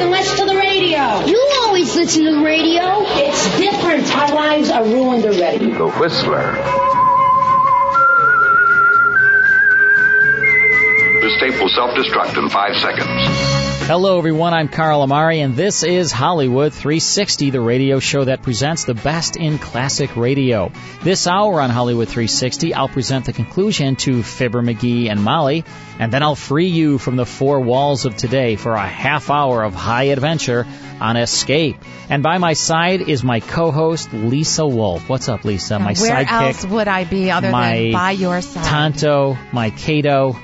and less to the radio. You always listen to the radio. It's different. Our lives are ruined already. The Whistler. This tape will self-destruct in five seconds. Hello, everyone. I'm Carl Amari, and this is Hollywood 360, the radio show that presents the best in classic radio. This hour on Hollywood 360, I'll present the conclusion to Fibber McGee and Molly, and then I'll free you from the four walls of today for a half hour of high adventure on Escape. And by my side is my co-host Lisa Wolf. What's up, Lisa? My Where sidekick, else would I be other than by your side? Tonto, my Kato,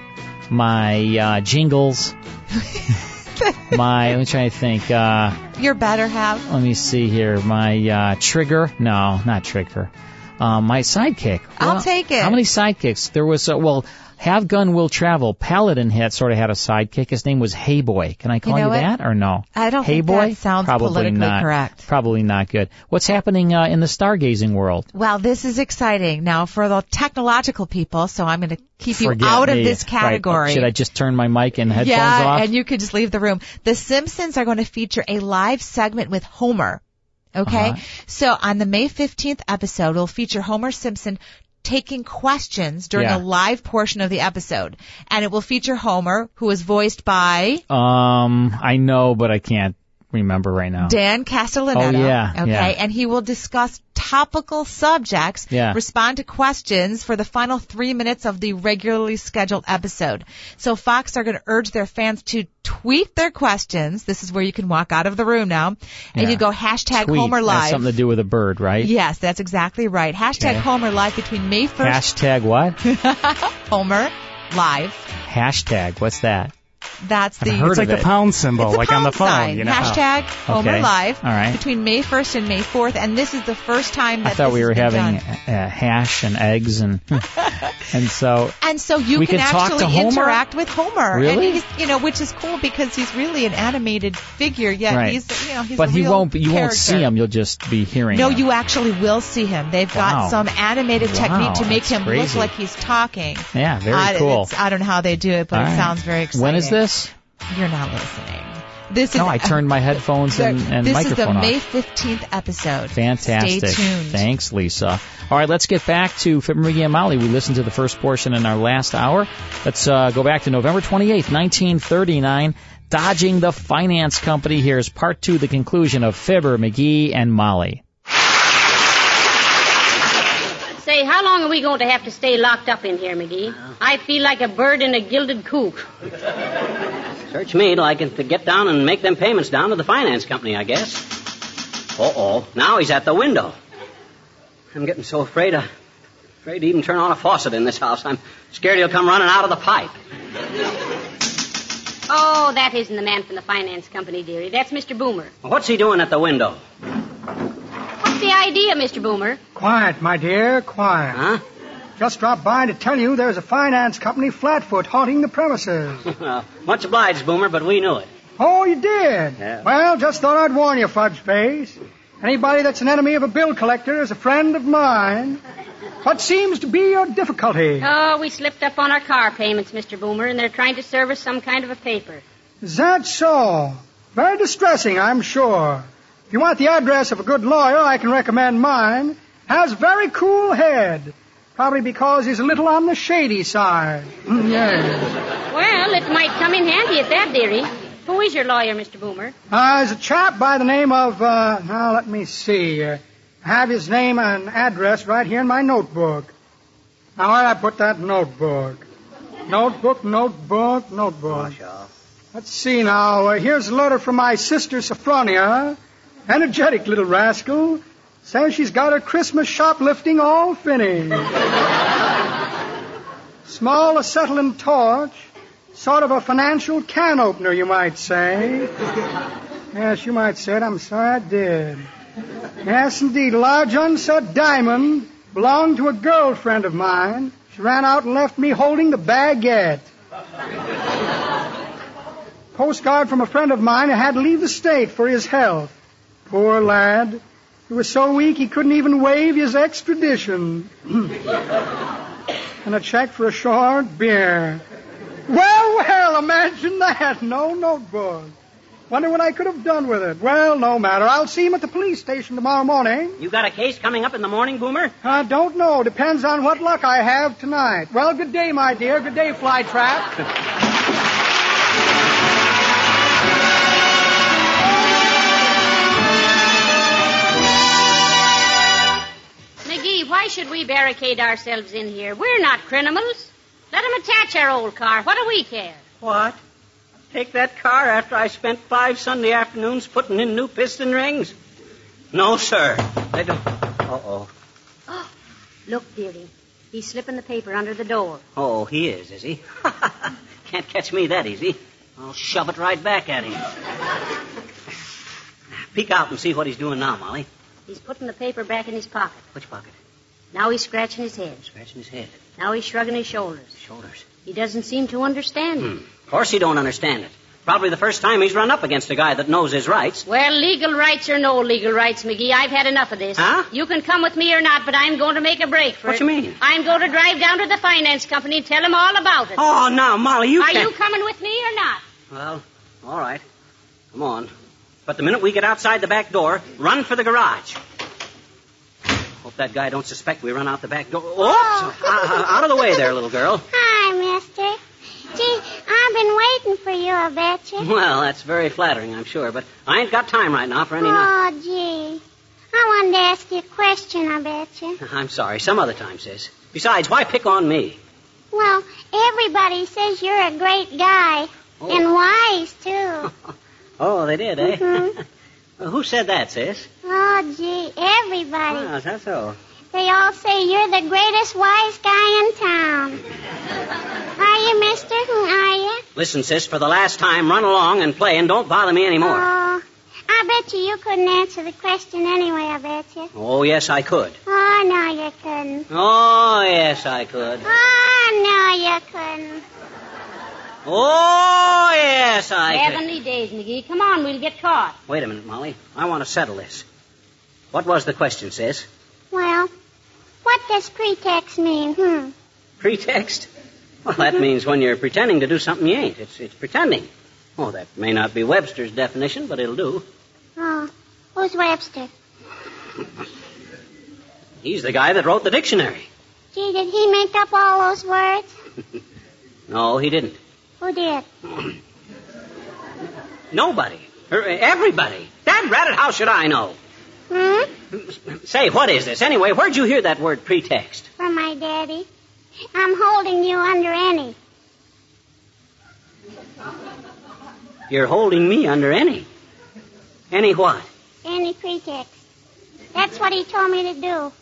my uh, Jingles, my. Let me try to think. Uh, Your better half. let me see here. My uh, Trigger. No, not Trigger. Um, my sidekick. I'll Well, take it. How many sidekicks? There was. Uh, well. Have Gun Will Travel. Paladin had sort of had a sidekick. His name was Hey Boy. Can I call you, know what? that or no? I don't hey think Boy? that sounds Probably politically not. correct. Probably not good. What's happening uh, in the stargazing world? Well, this is exciting. Now, for the technological people, so I'm going to keep you out me. of this Right. category. Should I just turn my mic and headphones yeah, off? and you could just leave the room. The Simpsons are going to feature a live segment with Homer. Okay? Uh-huh. So on the May 15th episode, we'll feature Homer Simpson taking questions during Yeah. a live portion of the episode. And it will feature Homer, who is voiced by um, I know, but I can't remember right now. Dan Castellaneta. Oh, yeah, Okay. yeah. And he will discuss topical subjects, Yeah. respond to questions for the final three minutes of the regularly scheduled episode. So Fox are going to urge their fans to tweet their questions. This is where you can walk out of the room now. And Yeah. you go hashtag Tweet. Homer Live. something to do with a bird, right? Yes, that's exactly right. Hashtag Okay. Homer Live between May 1st. Hashtag what? Homer Live. Hashtag. What's that? That's the heard It's like of the pound symbol, It's a like on the phone. sign. You know. Hashtag Homer Okay. Live All right. between May 1st and May 4th, and this is the first time that I thought this we were having uh, hash and eggs and and so And so you We can, can talk to actually interact with Homer. Really? And he's, you know, which is cool because he's really an animated figure, yet Right. he's, you know, he's but a he won't you won't see him. You'll just be hearing. No, him. you actually will see him. They've got some animated Wow, technique to make that's him crazy. look like he's talking. Yeah, very I, cool. I don't know how they do it, but All it sounds very exciting. When is this? You're not listening. This is No, I turned my headphones and, and this microphone is the May 15th episode. Fantastic. Stay tuned. Thanks, Lisa. All right, let's get back to Fibber McGee and Molly. We listened to the first portion in our last hour. Let's uh, go back to November 28th, 1939. Dodging the Finance Company. Here's part two, the conclusion of Fibber, McGee, and Molly. Say, how long are we going to have to stay locked up in here, McGee? I feel like a bird in a gilded coop. Search me till I can to get down and make them payments down to the finance company, I guess. Uh-oh. Now he's at the window. I'm getting so afraid, uh, afraid to even turn on a faucet in this house. I'm scared he'll come running out of the pipe. Oh, that isn't the man from the finance company, dearie. That's Mr. Boomer. What's he doing at the window? What's the idea, Mr. Boomer? Quiet, my dear, quiet. Huh? Just dropped by to tell you there's a finance company, Flatfoot, haunting the premises. Well, much obliged, Boomer, but we knew it. Oh, you did? Yeah. Well, just thought I'd warn you, Fudge Face. Anybody that's an enemy of a bill collector is a friend of mine. What seems to be your difficulty? Oh, we slipped up on our car payments, Mr. Boomer, and they're trying to serve us some kind of a paper. Is that so? Very distressing, I'm sure. If you want the address of a good lawyer, I can recommend mine. Has very cool head. Probably because he's a little on the shady side. Mm, yes. Well, it might come in handy at that, dearie. Who is your lawyer, Mr. Boomer? Uh, there's a chap by the name of, uh, now let me see. Uh, I have his name and address right here in my notebook. Now, where'd I put that notebook? Notebook, notebook, notebook. Let's see now. Uh, here's a letter from my sister Sophronia. Energetic little rascal. Says she's got her Christmas shoplifting all finished. Small acetylene torch. Sort of a financial can opener, you might say. Yes, you might say it. I'm sorry I did. Yes, indeed. Large unset diamond belonged to a girlfriend of mine. She ran out and left me holding the baguette. Postcard from a friend of mine who had to leave the state for his health. Poor lad. He was so weak he couldn't even waive his extradition. and a check for a short beer. Well, well, imagine that. No notebook. Wonder what I could have done with it. Well, no matter. I'll see him at the police station tomorrow morning. You got a case coming up in the morning, Boomer? I don't know. Depends on what luck I have tonight. Well, good day, my dear. Good day, Flytrap. should we barricade ourselves in here? We're not criminals. Let 'em attach our old car. What do we care? What? Take that car after I spent five Sunday afternoons putting in new piston rings? No, sir. They don't. Uh-oh. Oh, look, dearie. He's slipping the paper under the door. Oh, he is, is he? Can't catch me that easy. I'll shove it right back at him. Peek out and see what he's doing now, Molly. He's putting the paper back in his pocket. Which pocket? Now he's scratching his head. Scratching his head. Now he's shrugging his shoulders. Shoulders. He doesn't seem to understand it. Hmm. Of course he don't understand it. Probably the first time he's run up against a guy that knows his rights. Well, legal rights or no legal rights, McGee, I've had enough of this. Huh? You can come with me or not, but I'm going to make a break for What it. you mean? I'm going to drive down to the finance company and tell them all about it. Oh, now, Molly, you Are can't. you coming with me or not? Well, all right. Come on. But the minute we get outside the back door, run for the garage. Hope that guy don't suspect we run out the back door. Uh, out of the way there, little girl. Hi, mister. Gee, I've been waiting for you, I bet you. Well, that's very flattering, I'm sure, but I ain't got time right now for any. Oh, gee. I wanted to ask you a question, I bet you. I'm sorry. Some other time, sis. Besides, why pick on me? Well, everybody says you're a great guy. Oh. And wise, too. Oh, they did, eh? Mhm. Who said that, sis? Oh, gee, everybody. Ah, oh, is that so? They all say you're the greatest wise guy in town. Are you, mister? Are you? Listen, sis, for the last time, run along and play and don't bother me anymore. Oh, I bet you you couldn't answer the question anyway, I bet you. Oh, yes, I could. Oh, no, you couldn't. Oh, yes, I could. Oh, no, you couldn't. Oh, yes, I could. Heavenly days, McGee. Come on, we'll get caught. Wait a minute, Molly. I want to settle this. What was the question, sis? Well, what does pretext mean? Hmm. Pretext? Well, that means when you're pretending to do something you ain't. It's, it's pretending. Oh, that may not be Webster's definition, but it'll do. Oh, who's Webster? He's the guy that wrote the dictionary. Gee, did he make up all those words? No, he didn't. Who did? Nobody. Er, Everybody. Dad rat it, how should I know? Hmm? Say, what is this? Anyway, where'd you hear that word pretext? From my daddy. I'm holding you under any. You're holding me under any. Any what? Any pretext. That's what he told me to do.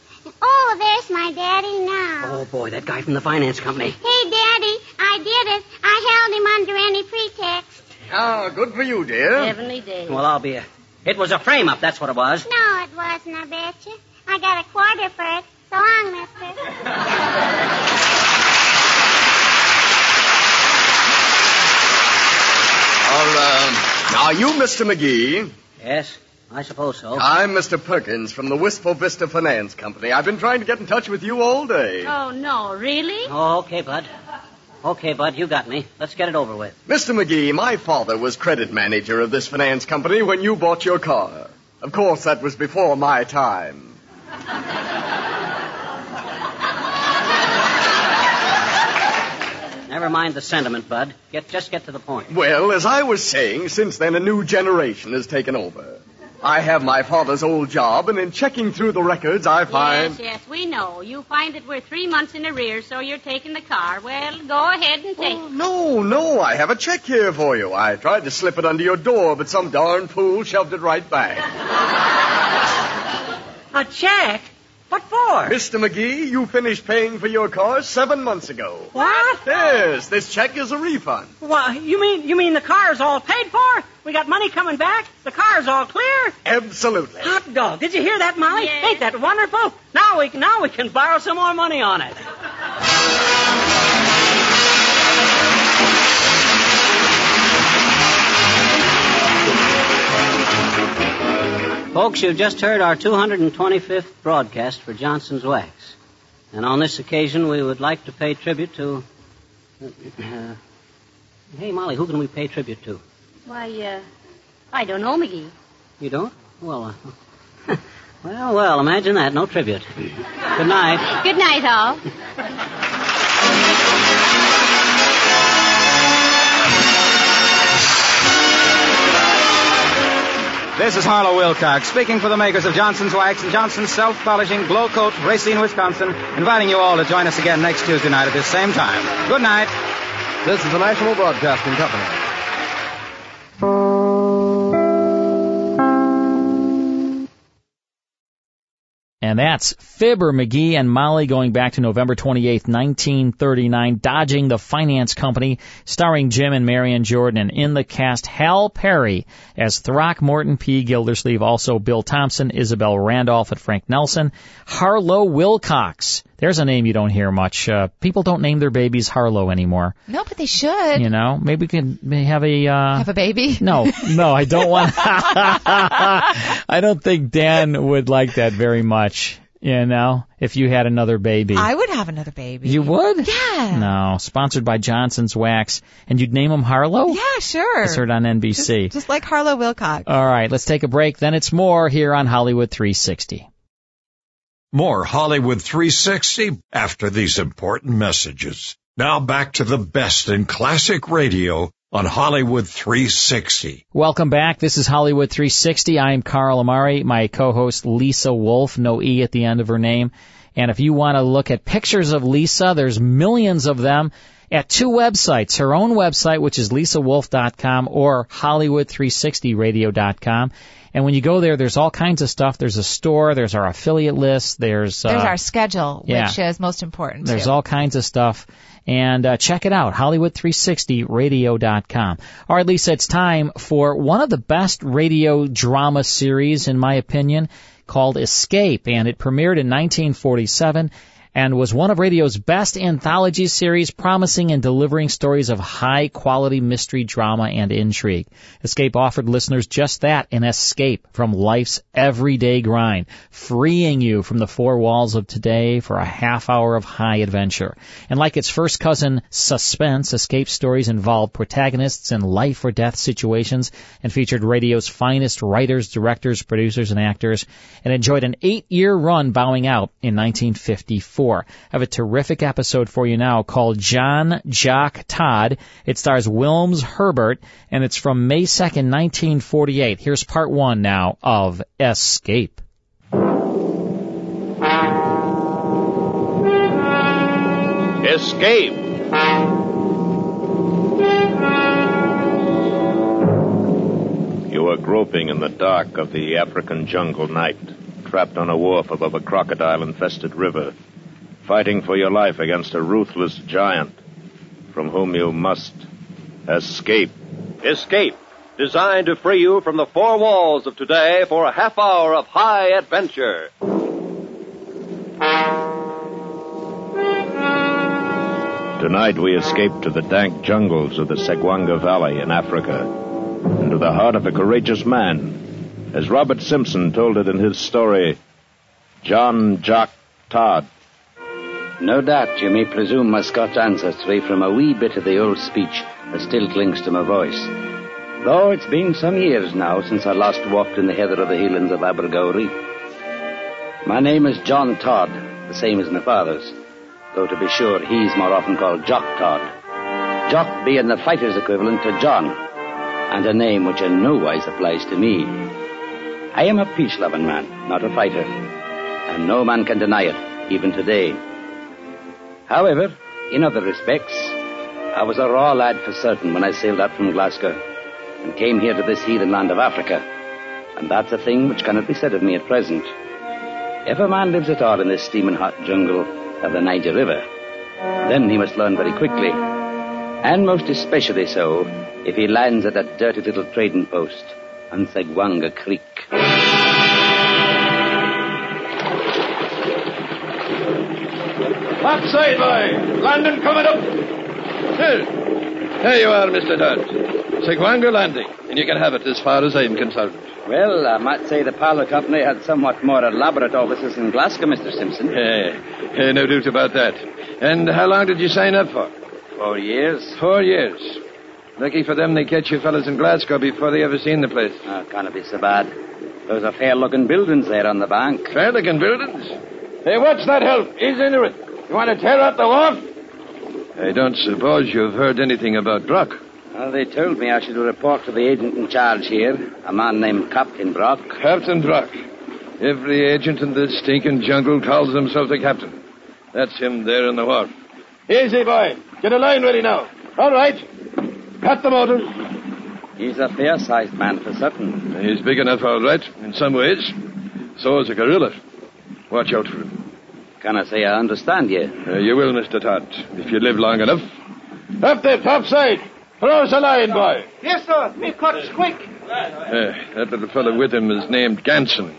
Oh, there's my daddy now. Oh, boy, that guy from the finance company. Hey, Daddy, I did it. I held him under any pretext. Ah, good for you, dear. Heavenly days. Well, I'll be a. It was a frame up, that's what it was. No, it wasn't, I bet you. I got a quarter for it. So long, mister. All, uh, now, you, Mr. McGee. Yes, I suppose so. I'm Mr. Perkins from the Wistful Vista Finance Company. I've been trying to get in touch with you all day. Oh, no, really? Oh, okay, Bud. Okay, Bud, you got me. Let's get it over with. Mr. McGee, my father was credit manager of this finance company when you bought your car. Of course, that was before my time. Never mind the sentiment, Bud. Get just get to the point. Well, as I was saying, since then a new generation has taken over. I have my father's old job, and in checking through the records, I find. Yes, yes, we know. You find that we're three months in arrears, so you're taking the car. Well, go ahead and take it. No, no, I have a check here for you. I tried to slip it under your door, but some darn fool shoved it right back. A check? What for? Mr. McGee, you finished paying for your car seven months ago. What? Yes, this check is a refund. Why, you mean you mean the car's all paid for? We got money coming back? The car's all clear? Absolutely. Hot dog. Did you hear that, Molly? Ain't that wonderful? Now we now we can borrow some more money on it. Folks, you've just heard our 225th broadcast for Johnson's Wax. And on this occasion, we would like to pay tribute to. Uh, hey, Molly, who can we pay tribute to? Why, uh, I don't know, McGee. You don't? Well, uh, well, well, imagine that. No tribute. Good night. Good night, all. This is Harlow Wilcox, speaking for the makers of Johnson's Wax and Johnson's Self-Polishing Glow Coat, Racine, Wisconsin, inviting you all to join us again next Tuesday night at this same time. Good night. This is the National Broadcasting Company. And that's Fibber, McGee, and Molly going back to November 28, 1939, Dodging the Finance Company, starring Jim and Marian Jordan, and in the cast, Hal Peary as Throckmorton P. Gildersleeve, also Bill Thompson, Isabel Randolph, and Frank Nelson, Harlow Wilcox. There's a name you don't hear much. Uh, people don't name their babies Harlow anymore. No, but they should. You know, maybe we can have a uh, Have a baby? no, no, I don't want. I don't think Dan would like that very much. You know, if you had another baby, I would have another baby. you would. Yeah. No, sponsored by Johnson's Wax, and you'd name him Harlow. Yeah, sure. It's heard on NBC. Just like Harlow Wilcox. All right, let's take a break. Then it's more here on Hollywood 360. More Hollywood 360 after these important messages. Now back to the best in classic radio on Hollywood 360. Welcome back. This is Hollywood 360. I am Carl Amari. My co-host Lisa Wolf, no E at the end of her name. And if you want to look at pictures of Lisa, there's millions of them at two websites. Her own website, which is lisawolf.com or Hollywood360radio.com. And when you go there, there's all kinds of stuff. There's a store. There's our affiliate list. There's, uh, There's our schedule, yeah. which is most important. There's too. all kinds of stuff. And uh, check it out, Hollywood360radio.com. All right, Lisa, it's time for one of the best radio drama series, in my opinion, called Escape. And it premiered in 1947 and was one of radio's best anthology series, promising and delivering stories of high quality mystery drama and intrigue. Escape offered listeners just that, an escape from life's everyday grind, freeing you from the four walls of today for a half hour of high adventure. And like its first cousin, Suspense, Escape stories involved protagonists in life or death situations and featured radio's finest writers, directors, producers, and actors, and enjoyed an eight year run bowing out in 1954. I have a terrific episode for you now called John Jock Todd. It stars Wilms Herbert, and it's from May 2nd, 1948. Here's part one now of Escape. Escape. You are groping in the dark of the African jungle night, trapped on a wharf above a crocodile infested river, fighting for your life against a ruthless giant from whom you must escape. Escape, designed to free you from the four walls of today for a half hour of high adventure. Tonight we escape to the dank jungles of the Segwanga Valley in Africa, and to the heart of a courageous man, as Robert Simpson told it in his story, John Jock Todd. No doubt you may presume my Scotch ancestry from a wee bit of the old speech that still clings to my voice. Though it's been some years now since I last walked in the heather of the Highlands of Abergowrie. My name is John Todd, the same as my father's, though to be sure he's more often called Jock Todd. Jock being the fighter's equivalent to John, and a name which in no wise applies to me. I am a peace-loving man, not a fighter, and no man can deny it, even today. However, in other respects, I was a raw lad for certain when I sailed out from Glasgow and came here to this heathen land of Africa, and that's a thing which cannot be said of me at present. If a man lives at all in this steaming hot jungle of the Niger River, then he must learn very quickly. And most especially so if he lands at that dirty little trading post on Segwanga Creek. Topside, boy! Landing coming up! Here. There you are, Mr. Todd. Segwanga Landing, and you can have it as far as I'm concerned. Well, I might say the Parlour Company had somewhat more elaborate offices in Glasgow, Mr. Simpson. Eh, eh, no doubt about that. And how long did you sign up for? Four years. Four years. Lucky for them they catch you fellas in Glasgow before they ever seen the place. Oh, can't be so bad. Those are fair-looking buildings there on the bank. Fair-looking buildings? Hey, what's that help? Ease into it. You want to tear up the wharf? I don't suppose you've heard anything about Brock. Well, they told me I should report to the agent in charge here, a man named Captain Brock. Captain Brock. Every agent in this stinking jungle calls himself a captain. That's him there in the wharf. Easy, boy. Get a line ready now. All right. Cut the motors. He's a fair-sized man for certain. He's big enough, all right, in some ways. So is a gorilla. Watch out for him. Can I say I understand you? Uh, you will, Mr. Todd, if you live long enough. Up there, topside. Throw us a line, boy. Yes, sir. Me cuts quick. Uh, that little fellow with him is named Ganson.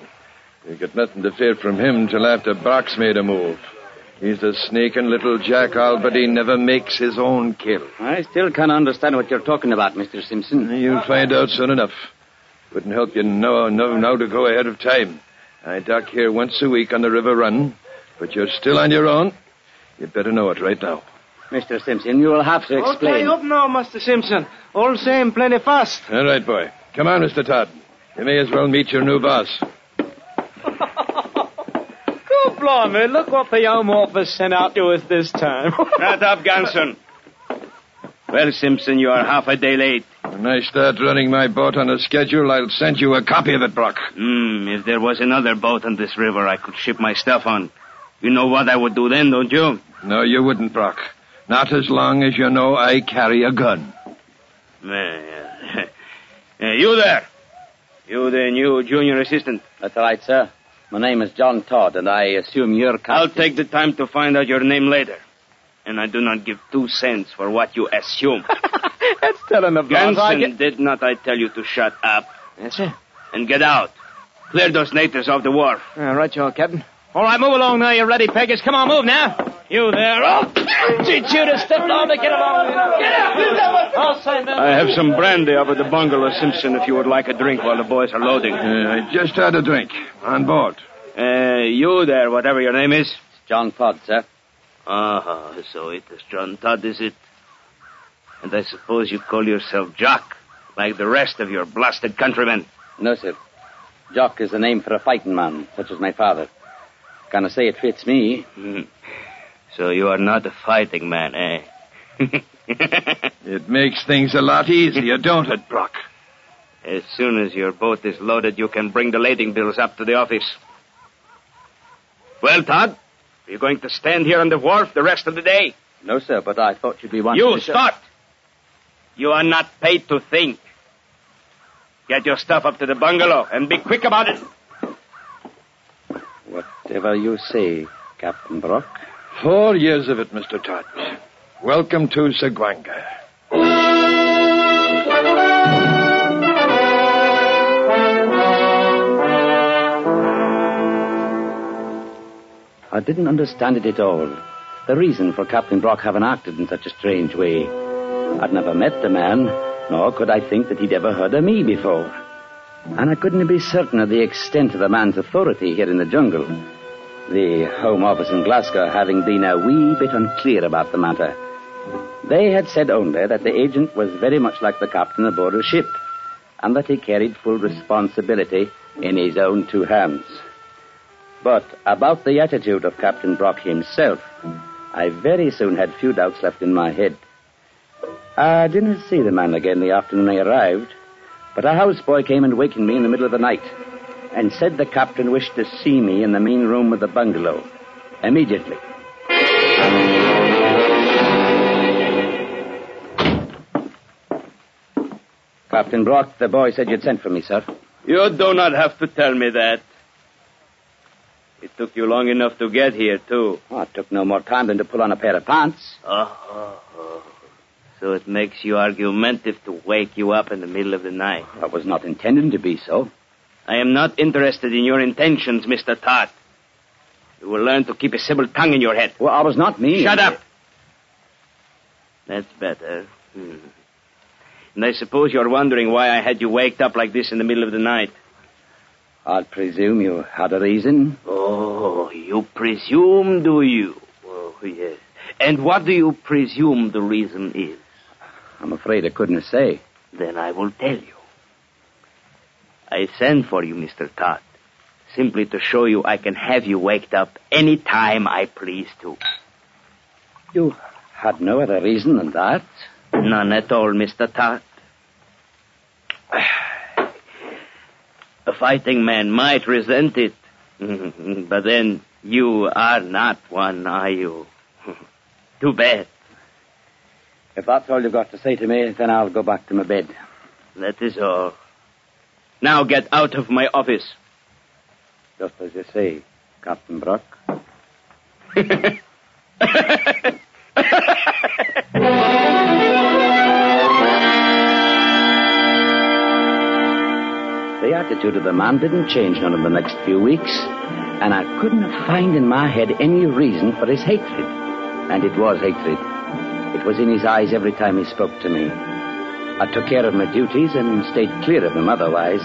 You got nothing to fear from him till after Brock's made a move. He's a sneaking little jackal, but he never makes his own kill. I still can't understand what you're talking about, Mr. Simpson. You'll find out soon enough. Wouldn't help you know, know now to go ahead of time. I dock here once a week on the river run, but you're still on your own. You'd better know it right now. Mr. Simpson, you will have to explain. Okay, up now, Mr. Simpson. All same, plenty fast. All right, boy. Come on, Mr. Todd. You may as well meet your new boss. Good blimey, look what the Home Office sent out to us this time. Shut up, Ganson. Well, Simpson, you are half a day late. When I start running my boat on a schedule, I'll send you a copy of it, Brock. Hmm, if there was another boat on this river I could ship my stuff on, you know what I would do then, don't you? No, you wouldn't, Brock. Not as long as you know I carry a gun. Uh, you there. You the new junior assistant. That's right, sir. My name is John Todd, and I assume you're captain. I'll take the time to find out your name later. And I do not give two cents for what you assume. That's telling the boss. I Ganson, get... did not I tell you to shut up? Yes, sir. And get out. Clear those natives off the wharf. Uh, right, you are, Captain. All right, move along now, You're ready, Peggers. Come on, move now. You there. Oh, teach you to step down to get along. Get out. I'll say that. I have some brandy over the bungalow, Simpson, if you would like a drink while the boys are loading. Uh, I just had a drink. On board. Uh, you there, whatever your name is? John Todd, sir. Ah, so it is John Todd, is it? And I suppose you call yourself Jock, like the rest of your blasted countrymen. No, sir. Jock is the name for a fighting man, such as my father. Can I say it fits me? Hmm. So you are not a fighting man, eh? It makes things a lot easier, don't it, Brock? As soon as your boat is loaded, you can bring the lading bills up to the office. Well, Todd, are you going to stand here on the wharf the rest of the day? No, sir, but I thought you'd be wanting You to... show- start. You are not paid to think. Get your stuff up to the bungalow and be quick about it. Whatever you say, Captain Brock. Four years of it, Mr. Todd. Welcome to Segwanga. I didn't understand it at all. The reason for Captain Brock having acted in such a strange way. I'd never met the man, nor could I think that he'd ever heard of me before. And I couldn't be certain of the extent of the man's authority here in the jungle. The Home Office in Glasgow having been a wee bit unclear about the matter. They had said only that the agent was very much like the captain aboard a ship, and that he carried full responsibility in his own two hands. But about the attitude of Captain Brock himself, I very soon had few doubts left in my head. I didn't see the man again the afternoon I arrived, but a houseboy came and wakened me in the middle of the night and said the captain wished to see me in the main room of the bungalow immediately. Captain Brock, the boy said you'd sent for me, sir. You do not have to tell me that. It took you long enough to get here, too. Oh, it took no more time than to pull on a pair of pants. Oh, oh, oh. So it makes you argumentative to wake you up in the middle of the night. I was not intending to be so. I am not interested in your intentions, Mr. Todd. You will learn to keep a civil tongue in your head. Well, I was not mean. Shut up! That's better. Hmm. And I suppose you're wondering why I had you waked up like this in the middle of the night. I presume you had a reason. Oh, you presume, do you? Oh, yes. And what do you presume the reason is? I'm afraid I couldn't say. Then I will tell you. I sent for you, Mr. Todd, simply to show you I can have you waked up any time I please to. You had no other reason than that? None at all, Mr. Todd. A fighting man might resent it, but then you are not one, are you? Too bad. If that's all you've got to say to me, then I'll go back to my bed. That is all. Now get out of my office. Just as you say, Captain Brock. the attitude of the man didn't change none of the next few weeks, and I couldn't find in my head any reason for his hatred. And it was hatred. It was in his eyes every time he spoke to me. I took care of my duties and stayed clear of him otherwise,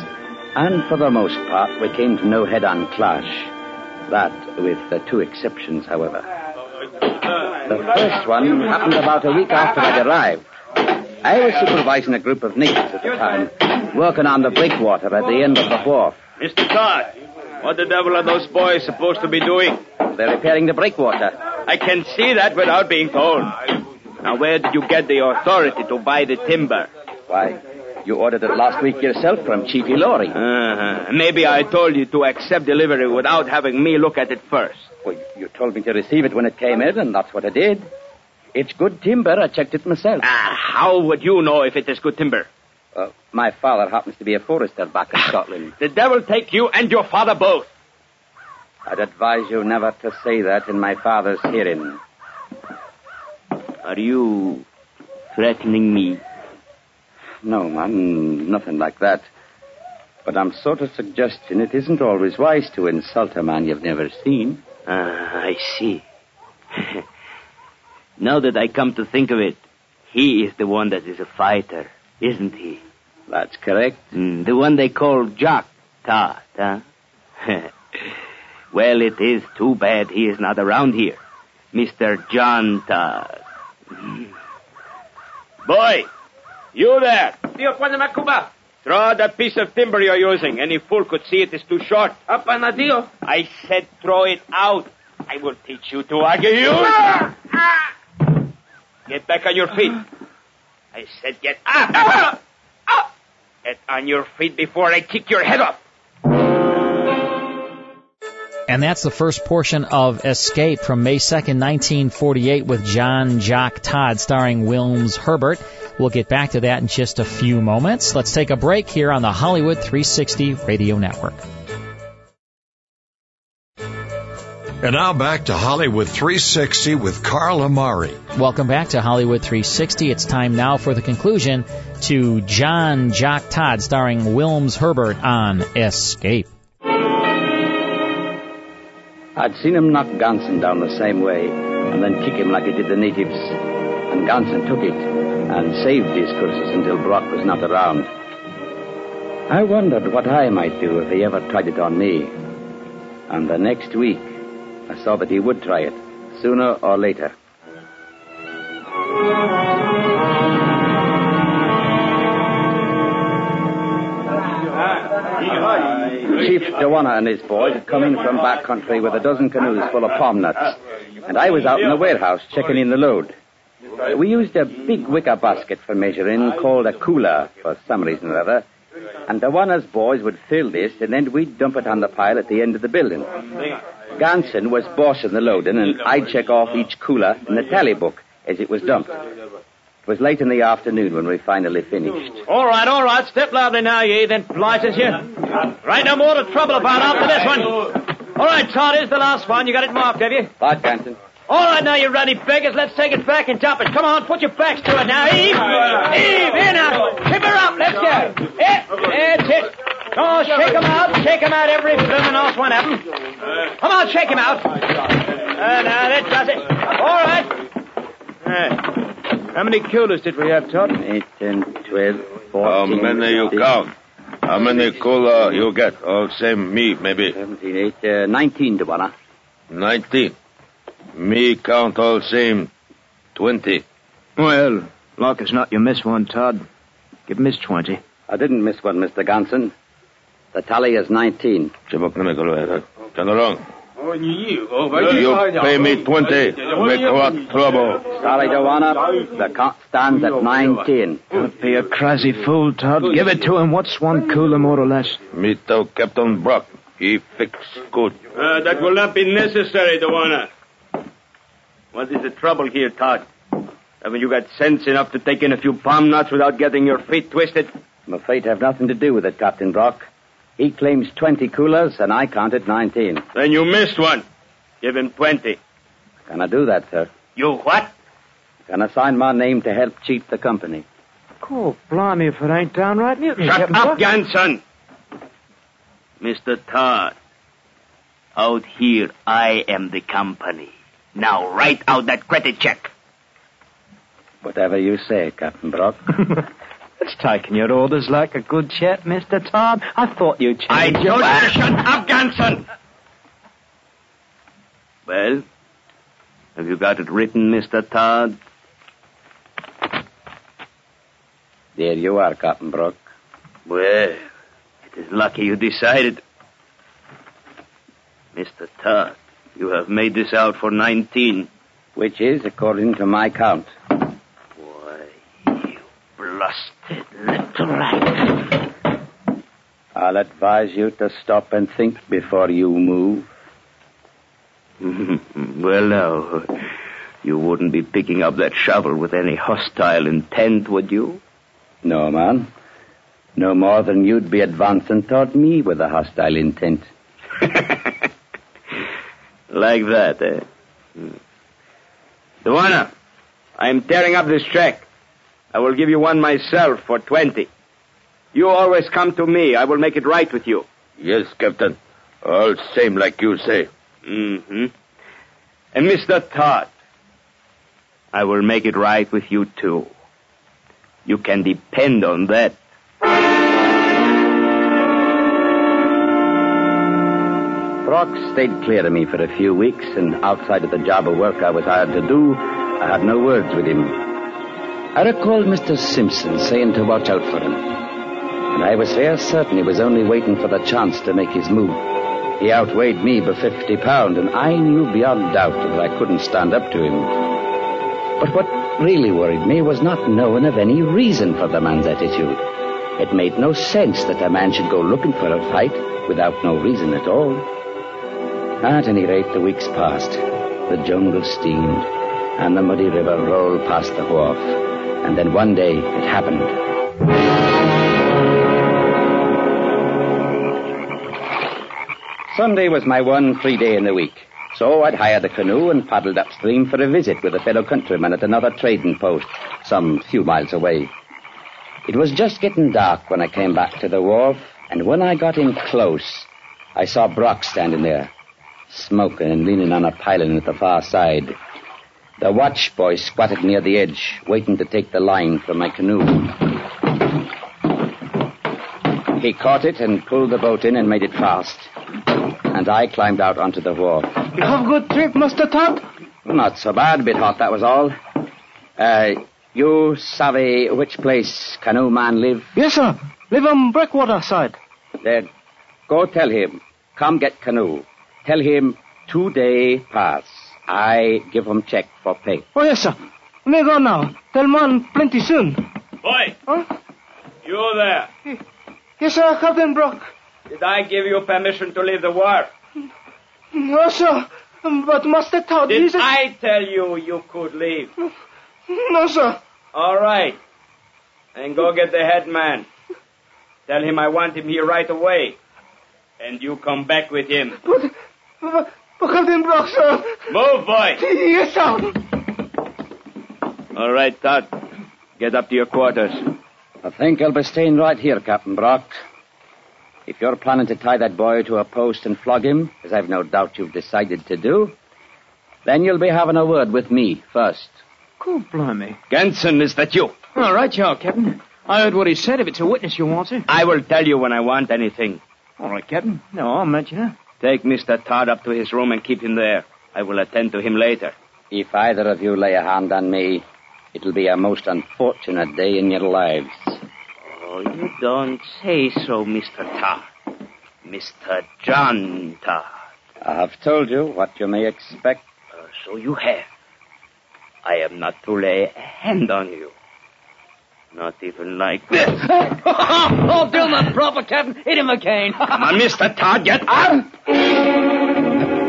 and for the most part we came to no head-on clash. That with the two exceptions, however. The first one happened about a week after I'd arrived. I was supervising a group of natives at the time, working on the breakwater at the end of the wharf. Mr. Todd, what the devil are those boys supposed to be doing? They're repairing the breakwater. I can see that without being told. Now, where did you get the authority to buy the timber? Why, you ordered it last week yourself from Chief Ilori. Uh-huh. Maybe I told you to accept delivery without having me look at it first. Well, you told me to receive it when it came in, and that's what I did. It's good timber. I checked it myself. Ah, how would you know if it is good timber? Uh, my father happens to be a forester back in Scotland. The devil take you and your father both. I'd advise you never to say that in my father's hearing. Are you threatening me? No, man, nothing like that. But I'm sort of suggesting it isn't always wise to insult a man you've never seen. Ah, I see. now that I come to think of it, he is the one that is a fighter, isn't he? That's correct. Mm, the one they call Jock Todd, huh? well, it is too bad he is not around here. Mr. John Todd. Boy, you there. Tío, póneme Cuba. Throw out that piece of timber you're using. Any fool could see it is too short. Up on the tío. I said throw it out. I will teach you to argue. You. Ah, ah. Get back on your feet. I said get up. Ah, get on your feet before I kick your head off. And that's the first portion of Escape from May 2nd, 1948 with John Jock Todd starring Wilms Herbert. We'll get back to that in just a few moments. Let's take a break here on the Hollywood 360 Radio Network. And now back to Hollywood 360 with Carl Amari. Welcome back to Hollywood 360. It's time now for the conclusion to John Jock Todd starring Wilms Herbert on Escape. I'd seen him knock Ganson down the same way and then kick him like he did the natives. And Ganson took it and saved his curses until Brock was not around. I wondered what I might do if he ever tried it on me. And the next week, I saw that he would try it, sooner or later. Chief Joanna and his boys had come in from back country with a dozen canoes full of palm nuts, and I was out in the warehouse checking in the load. We used a big wicker basket for measuring called a cooler for some reason or other, and Joanna's boys would fill this, and then we'd dump it on the pile at the end of the building. Ganson was bossing the loading, and I'd check off each cooler in the tally book as it was dumped. It was late in the afternoon when we finally finished. All right, all right. Step loudly now, ye, then license you. Right, no more to trouble about after this one. All right, Todd, here's the last one. You got it marked, have you? Right, Canton. All right, now, you ruddy beggars. Let's take it back and dump it. Come on, put your backs to it now. Eve! Eve, here now. Tip her up. Let's go. Yeah, that's it. Oh, shake 'em out. Shake 'em out, every bloomin' last one of 'em. Come on, shake 'em out. Uh, now, that does it. All right. Hey. How many coolers did we have, Todd? Eight, ten, twelve, How many you count? How many cooler you get? All same me, maybe. Seventeen, eight, uh, nineteen, the. Nineteen. Me count all same. Twenty. Well, luck is not, you miss one, Todd. Give Miss 20. I didn't miss one, Mr. Ganson. The tally is 19. Turn around. Oh, you. You pay me twenty. Make what trouble. Sorry, Joanna. The count stands at 19. Don't be a crazy fool, Todd. Give it to him. What's one cooler, more or less? Me tell Captain Brock. He fix good. Uh, that will not be necessary, Dewana. What is the trouble here, Todd? Haven't you got sense enough to take in a few palm nuts without getting your feet twisted? I'm afraid to have nothing to do with it, Captain Brock. He claims 20 coolers, and I counted 19. Then you missed one. Give him 20. Can I do that, sir? You what? Can I sign my name to help cheat the company? Oh, blimey, if it ain't downright mutiny. Shut Captain up, Brock. Ganson. Mr. Todd. Out here, I am the company. Now write out that credit check. Whatever you say, Captain Brock. It's taking your orders like a good chap, Mr. Todd. I thought you'd change I your told you mind. shut up, Ganson. Well, have you got it written, Mr. Todd? There you are, Captain Brock. Well, it is lucky you decided. Mr. Todd, you have made this out for 19. Which is, according to my count. Why, you blasted little rat. I'll advise you to stop and think before you move. well, now, you wouldn't be picking up that shovel with any hostile intent, would you? No, man. No more than you'd be advancing toward me with a hostile intent. Like that, eh? Hmm. Duana, I'm tearing up this check. I will give you one myself for 20. You always come to me. I will make it right with you. Yes, Captain. All same like you say. Mm-hmm. And Mr. Todd, I will make it right with you too. You can depend on that. Brock stayed clear of me for a few weeks, and outside of the job of work I was hired to do, I had no words with him. I recalled Mr. Simpson saying to watch out for him. And I was fair certain he was only waiting for the chance to make his move. He outweighed me by fifty pound, and I knew beyond doubt that I couldn't stand up to him. But what really worried me was not knowing of any reason for the man's attitude. It made no sense that a man should go looking for a fight without no reason at all. At any rate, the weeks passed. The jungle steamed, and the muddy river rolled past the wharf. And then one day it happened. Sunday was my one free day in the week. So I'd hired a canoe and paddled upstream for a visit with a fellow countryman at another trading post, some few miles away. It was just getting dark when I came back to the wharf, and when I got in close, I saw Brock standing there, smoking and leaning on a piling at the far side. The watch boy squatted near the edge, waiting to take the line from my canoe. He caught it and pulled the boat in and made it fast. And I climbed out onto the wharf. You have a good trip, Mr. Todd? Not so bad, bit hot, that was all. Uh, you savvy which place canoe man live? Yes, sir. Live on Breakwater side. Then go tell him. Come get canoe. Tell him two day pass. I give him check for pay. Oh, yes, sir. Me go now. Tell man plenty soon. Boy, Huh? you there. Yes, sir, Captain Brock. Did I give you permission to leave the wharf? No, sir. But Master Todd, Did he's a... I tell you you could leave? No, sir. All right. Then go get the head man. Tell him I want him here right away. And you come back with him. But, But, but Captain Brock, sir. Move, boy. Yes, sir. All right, Todd. Get up to your quarters. I think I'll be staying right here, Captain Brock. If you're planning to tie that boy to a post and flog him, as I've no doubt you've decided to do, then you'll be having a word with me first. Cool, blimey. Ganson, is that you? All right, you are, Captain. I heard what he said. If it's a witness you want, sir. I will tell you when I want anything. All right, Captain. No, I'll mention it. Take Mr. Todd up to his room and keep him there. I will attend to him later. If either of you lay a hand on me, it'll be a most unfortunate day in your lives. Oh, you don't say so, Mr. Todd. Mr. John Todd. I have told you what you may expect. Uh, so you have. I am not to lay a hand on you. Not even like this. oh, do him proper, Captain. Hit him again. Come on, Mr. Todd, get up!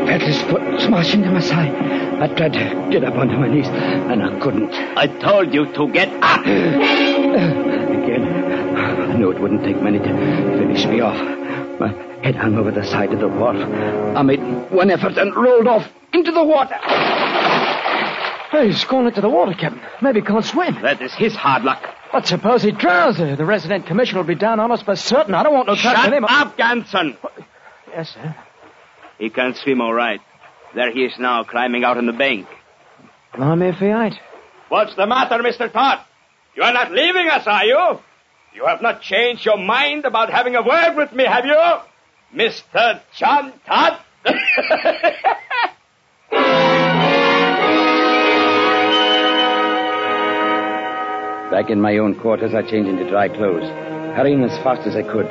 felt his foot smash into my side. I tried to get up onto my knees, and I couldn't. I told you to get up. Again, I knew it wouldn't take many to finish me off. My head hung over the side of the wharf. I made one effort and rolled off into the water. Hey, he's gone into the water, Captain. Maybe he can't swim. That is his hard luck. But suppose he drowns. The resident commissioner will be down on us for certain. I don't want no Shut trouble with him. up, Ganson. Yes, sir. He can't swim all right. There he is now, climbing out on the bank. Blimey if he ain't. What's the matter, Mr. Todd? You are not leaving us, are you? You have not changed your mind about having a word with me, have you? Mr. John Todd? Back in my own quarters, I changed into dry clothes, hurrying as fast as I could.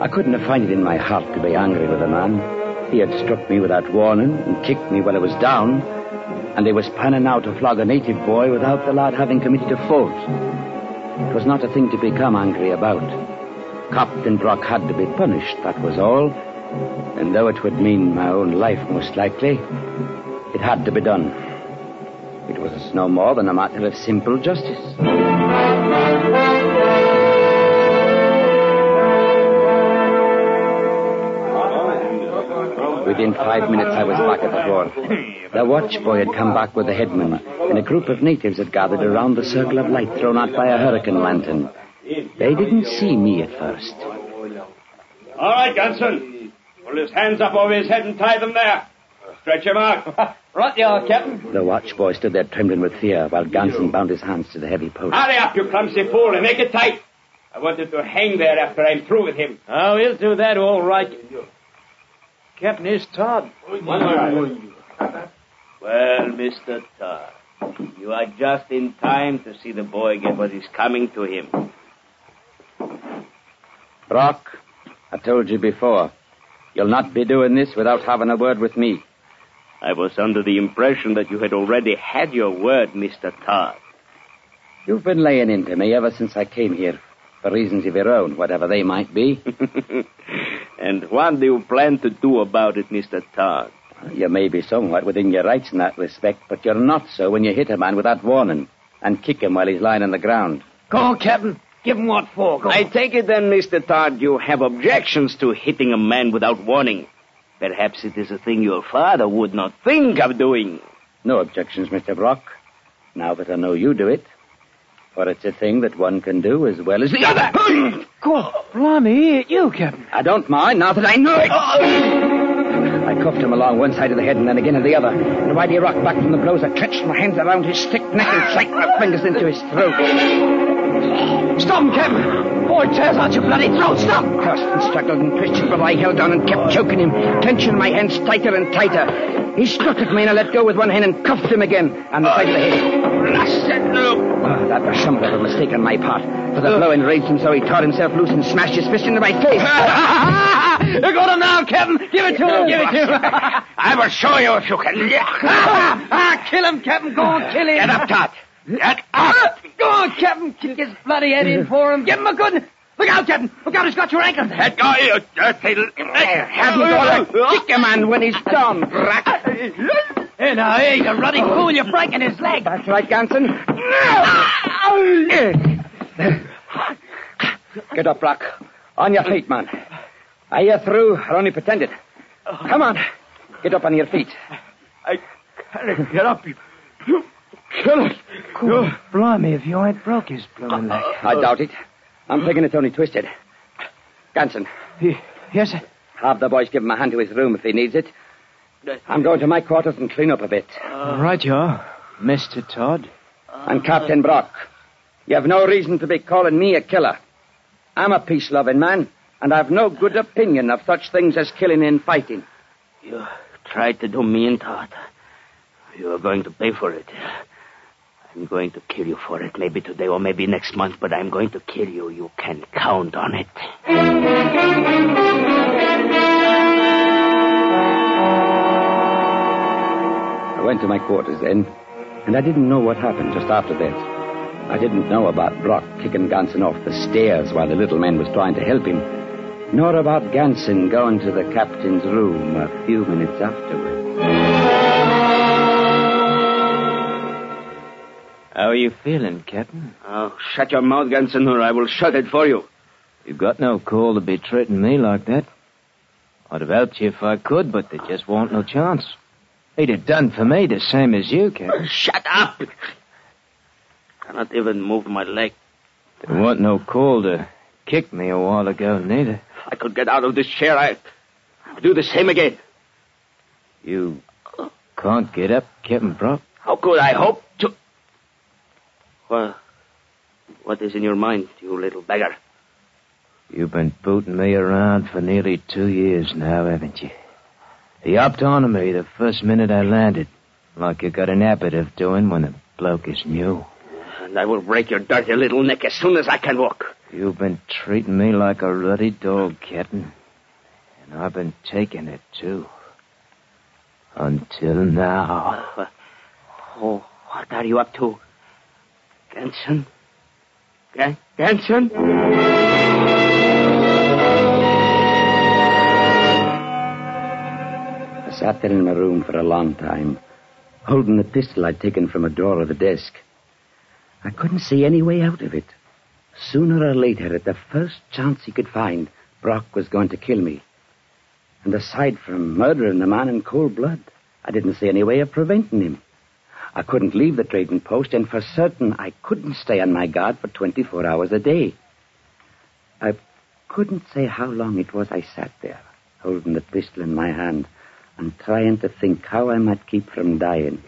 I couldn't have find it in my heart to be angry with the man. He had struck me without warning and kicked me while I was down, and he was planning now to flog a native boy without the lad having committed a fault. It was not a thing to become angry about. Captain Brock had to be punished, that was all. And though it would mean my own life most likely, it had to be done. It was no more than a matter of simple justice. Within five minutes, I was back at the door. The watchboy had come back with the headman, and a group of natives had gathered around the circle of light thrown out by a hurricane lantern. They didn't see me at first. All right, Ganson. Pull his hands up over his head and tie them there. Stretch him out. right you are, Captain. The watchboy stood there trembling with fear while Ganson bound his hands to the heavy post. Hurry up, you clumsy fool, and make it tight. I wanted to hang there after I'm through with him. Oh, he'll do that all right. Captain, here's Todd. One more. Well, Mr. Todd, you are just in time to see the boy get what is coming to him. Brock, I told you before, you'll not be doing this without having a word with me. I was under the impression that you had already had your word, Mr. Todd. You've been laying into me ever since I came here, for reasons of your own, whatever they might be. and what do you plan to do about it, Mr. Todd? You may be somewhat within your rights in that respect, but you're not so when you hit a man without warning and kick him while he's lying on the ground. Go on, Captain. Give him what for. Go I on. take it then, Mr. Todd, you have objections to hitting a man without warning. Perhaps it is a thing your father would not think of doing. No objections, Mr. Brock. Now that I know you do it. For it's a thing that one can do as well as the other. Go on. Blimey, he hit you, Captain. I don't mind now that I know it. I cuffed him along one side of the head and then again on the other. And while he rocked back from the blows, I clenched my hands around his thick neck and sank my fingers into his throat. Stop him, Captain. Boy, tears out your bloody throat. Stop. Cursed and struggled and twisted, but I held on and kept choking him, clenching my hands tighter and tighter. He struck at me and I let go with one hand and cuffed him again on the side of the head. Blasted look. Oh, that was of a mistake on my part, for the blow enraged him so he tore himself loose and smashed his fist into my face. You got him now, Captain. Give it to him. Give it to him. I will show you if you can. ah, ah, kill him, Captain. Go on, kill him. Get up, Todd. Get up. Go on, Captain. Kick his bloody head in for him. Give him a good. Look out, Captain. Look out, he's got your ankle. Let go, uh, you dirty little... Haven't got to kick a man when he's down, Brack. Hey, now, hey, you ruddy fool. You're breaking his leg. That's right, Ganson. Get up, Brock. On your feet, man. Are you through or only pretended? Come on. Get up on your feet. I can't get up. You, you kill us. Cool. Blimey, if you ain't broke his blooming uh, leg. Uh, I doubt it. I'm thinking it's only twisted. Ganson. Yes, sir. Have the boys give him a hand to his room if he needs it. I'm going to my quarters and clean up a bit. right, you are, Mr. Todd. And Captain Brock, you have no reason to be calling me a killer. I'm a peace-loving man, and I've no good opinion of such things as killing and fighting. You tried to do me in, Todd. You are going to pay for it. I'm going to kill you for it, maybe today or maybe next month, but I'm going to kill you. You can count on it. I went to my quarters then, and I didn't know what happened just after that. I didn't know about Brock kicking Ganson off the stairs while the little man was trying to help him, nor about Ganson going to the captain's room a few minutes afterwards. How are you feeling, Captain? Oh, shut your mouth, Ganson, or I will shut it for you. You've got no call to be treating me like that. I'd have helped you if I could, but there just won't no chance. He'd have done for me the same as you, Captain. Oh, shut up! Cannot even move my leg. There wasn't no call to kick me a while ago, neither. If I could get out of this chair, I I'd do the same again. You can't get up, Captain Brock. How could I hope what is in your mind, you little beggar? You've been booting me around for nearly two years now, haven't you? You hopped onto me the first minute I landed, like you got an habit of doing when a bloke is new. And I will break your dirty little neck as soon as I can walk. You've been treating me like a ruddy dog, Captain. And I've been taking it, too. Until now. Oh, what are you up to? Gan- Ganson? I sat there in my room for a long time, holding the pistol I'd taken from a drawer of the desk. I couldn't see any way out of it. Sooner or later, at the first chance he could find, Brock was going to kill me. And aside from murdering the man in cold blood, I didn't see any way of preventing him. I couldn't leave the trading post, and for certain I couldn't stay on my guard for 24 hours a day. I couldn't say how long it was I sat there, holding the pistol in my hand, and trying to think how I might keep from dying,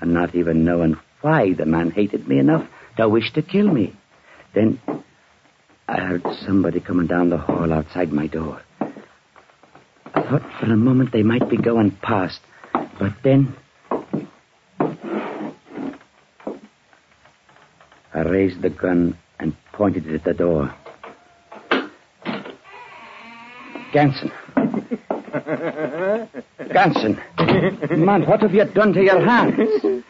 and not even knowing why the man hated me enough to wish to kill me. Then I heard somebody coming down the hall outside my door. I thought for a moment they might be going past, but then raised the gun and pointed it at the door. Ganson. Ganson. Man, what have you done to your hands?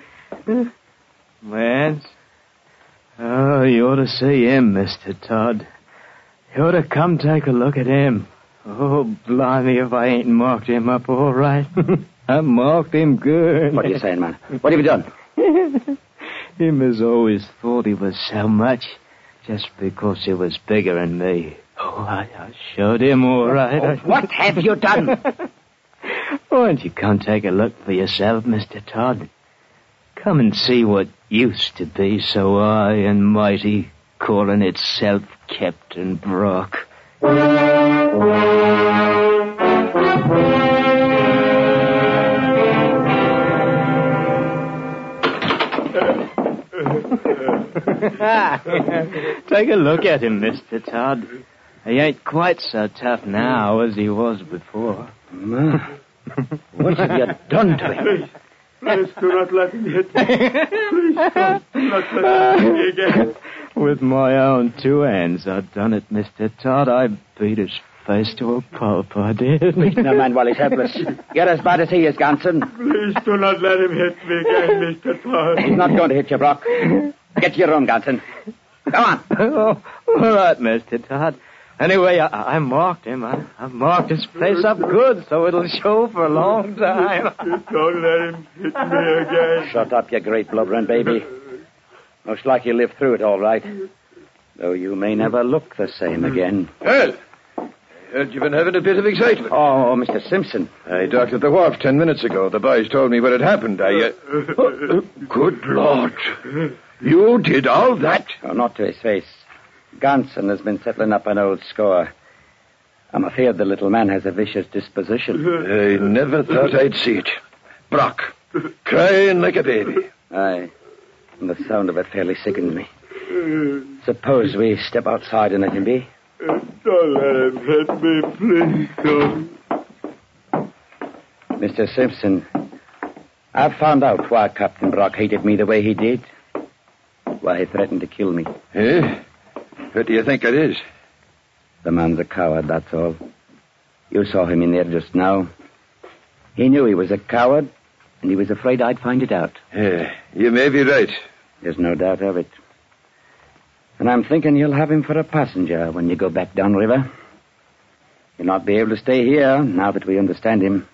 Lance? Oh, you ought to see him, Mr. Todd. You ought to come take a look at him. Oh, blimey, if I ain't marked him up all right. I marked him good. What are you saying, man? What have you done? him has always thought he was so much, just because he was bigger than me. Oh, I, I showed him all right. Oh, what have you done? Why don't you come take a look for yourself, Mr. Todd? Come and see what used to be so high and mighty, calling itself Captain Brock. Take a look at him, Mr. Todd. He ain't quite so tough now as he was before. Ma, what have you done to him? Please do not let him hit me. Please don't, do not let him hit me again. With my own two hands, I've done it, Mr. Todd. I beat his face to a pulp, I did. Beating a man while he's helpless. You're as bad as he is, Ganson. Please do not let him hit me again, Mr. Todd. He's not going to hit you, Brock. Get to your room, Ganson. Come on. Oh, all right, Mr. Todd. Anyway, I, I marked him. I, I marked his face up good, so it'll show for a long time. Don't let him hit me again. Shut up, you great blubbering baby. Most like you lived through it all right. Though you may never look the same again. Well, Heard you've been having a bit of excitement. Oh, Mr. Simpson. I docked at the wharf ten minutes ago. The boys told me what had happened. I. Uh... good Lord. You did all that? Oh, not to his face. Ganson has been settling up an old score. I'm afraid the little man has a vicious disposition. I never thought I'd see it. Brock, crying like a baby. Aye. And the sound of it fairly sickened me. Suppose we step outside and let him be? Don't let him hit me, please. Don't. Mr. Simpson, I've found out why Captain Brock hated me the way he did. Why he threatened to kill me. Eh? What do you think it is? The man's a coward, that's all. You saw him in there just now. He knew he was a coward, and he was afraid I'd find it out. Yeah, you may be right. There's no doubt of it. And I'm thinking you'll have him for a passenger when you go back downriver. He'll not be able to stay here now that we understand him.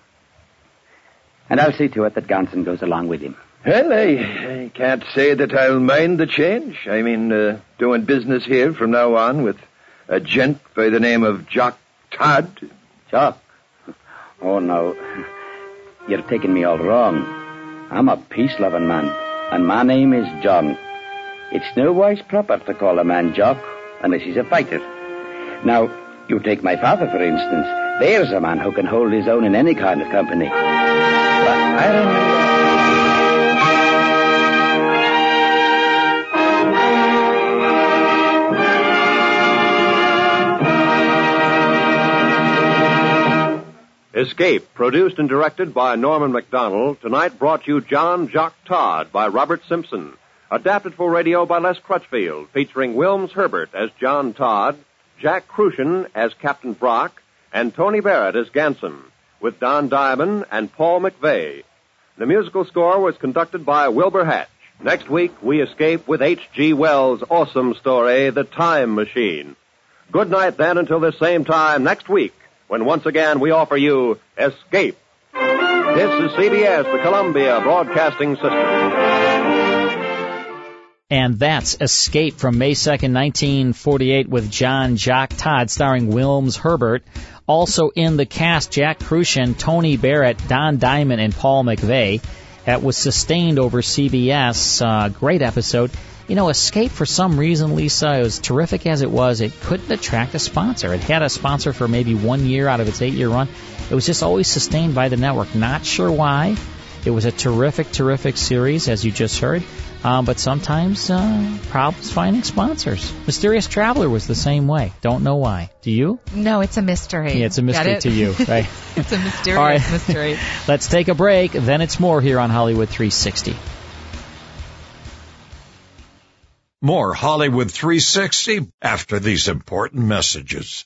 And I'll see to it that Ganson goes along with him. Well, I, I can't say that I'll mind the change. I mean, uh, doing business here from now on with a gent by the name of Jock Todd. Jock? Oh, no. You're taking me all wrong. I'm a peace-loving man, and my name is John. It's no wise proper to call a man Jock unless he's a fighter. Now, you take my father, for instance. There's a man who can hold his own in any kind of company. But I remember... Escape, produced and directed by Norman McDonald, tonight brought you John Jock Todd by Robert Simpson. Adapted for radio by Les Crutchfield, featuring Wilms Herbert as John Todd, Jack Kruschen as Captain Brock, and Tony Barrett as Ganson, with Don Diamond and Paul McVeigh. The musical score was conducted by Wilbur Hatch. Next week, we escape with H.G. Wells' awesome story, The Time Machine. Good night then until the same time next week when once again we offer you Escape. This is CBS, the Columbia Broadcasting System. And that's Escape from May 2nd, 1948 with John Jock Todd starring Wilms Herbert. Also in the cast, Jack Kruschen, Tony Barrett, Don Diamond, and Paul McVeigh. That was sustained over CBS. Uh, great episode. You know, Escape, for some reason, Lisa, as terrific as it was, it couldn't attract a sponsor. It had a sponsor for maybe one year out of its eight year run. It was just always sustained by the network. Not sure why. It was a terrific, terrific series, as you just heard. Um, but sometimes uh, problems finding sponsors. Mysterious Traveler was the same way. Don't know why. Do you? No, it's a mystery. Yeah, it's a mystery to you, right? it's a mysterious All right. mystery. Let's take a break. Then it's more here on Hollywood 360. More Hollywood 360 after these important messages.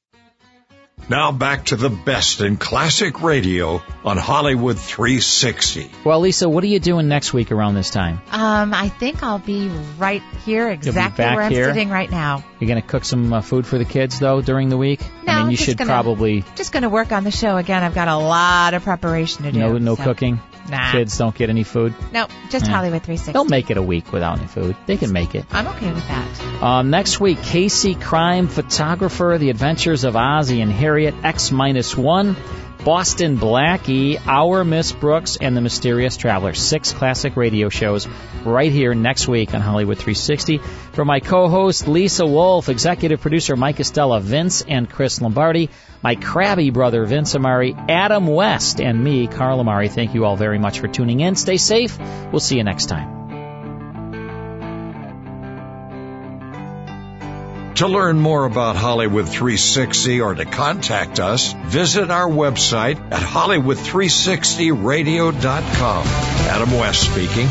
Now back to the best in classic radio on Hollywood 360. Well, Lisa, what are you doing next week around this time? Um, I think I'll be right here, exactly back where I'm here? sitting right now. You're going to cook some uh, food for the kids, though, during the week? No, I mean, you just should gonna- probably. Just going to work on the show again. I've got a lot of preparation to do. No, no so- cooking. Nah. Kids don't get any food. No, just Yeah. Hollywood 360. They'll make it a week without any food. They can make it. I'm okay with that. Um, next week, Casey Crime Photographer, The Adventures of Ozzie and Harriet, X minus one, Boston Blackie, Our Miss Brooks, and The Mysterious Traveler. Six classic radio shows right here next week on Hollywood 360. For my co-host Lisa Wolf, executive producer Mike Estella, Vince and Chris Lombardi, my crabby brother Vince Amari, Adam West, and me, Carl Amari. Thank you all very much for tuning in. Stay safe. We'll see you next time. To learn more about Hollywood 360 or to contact us, visit our website at Hollywood360radio.com. Adam West speaking.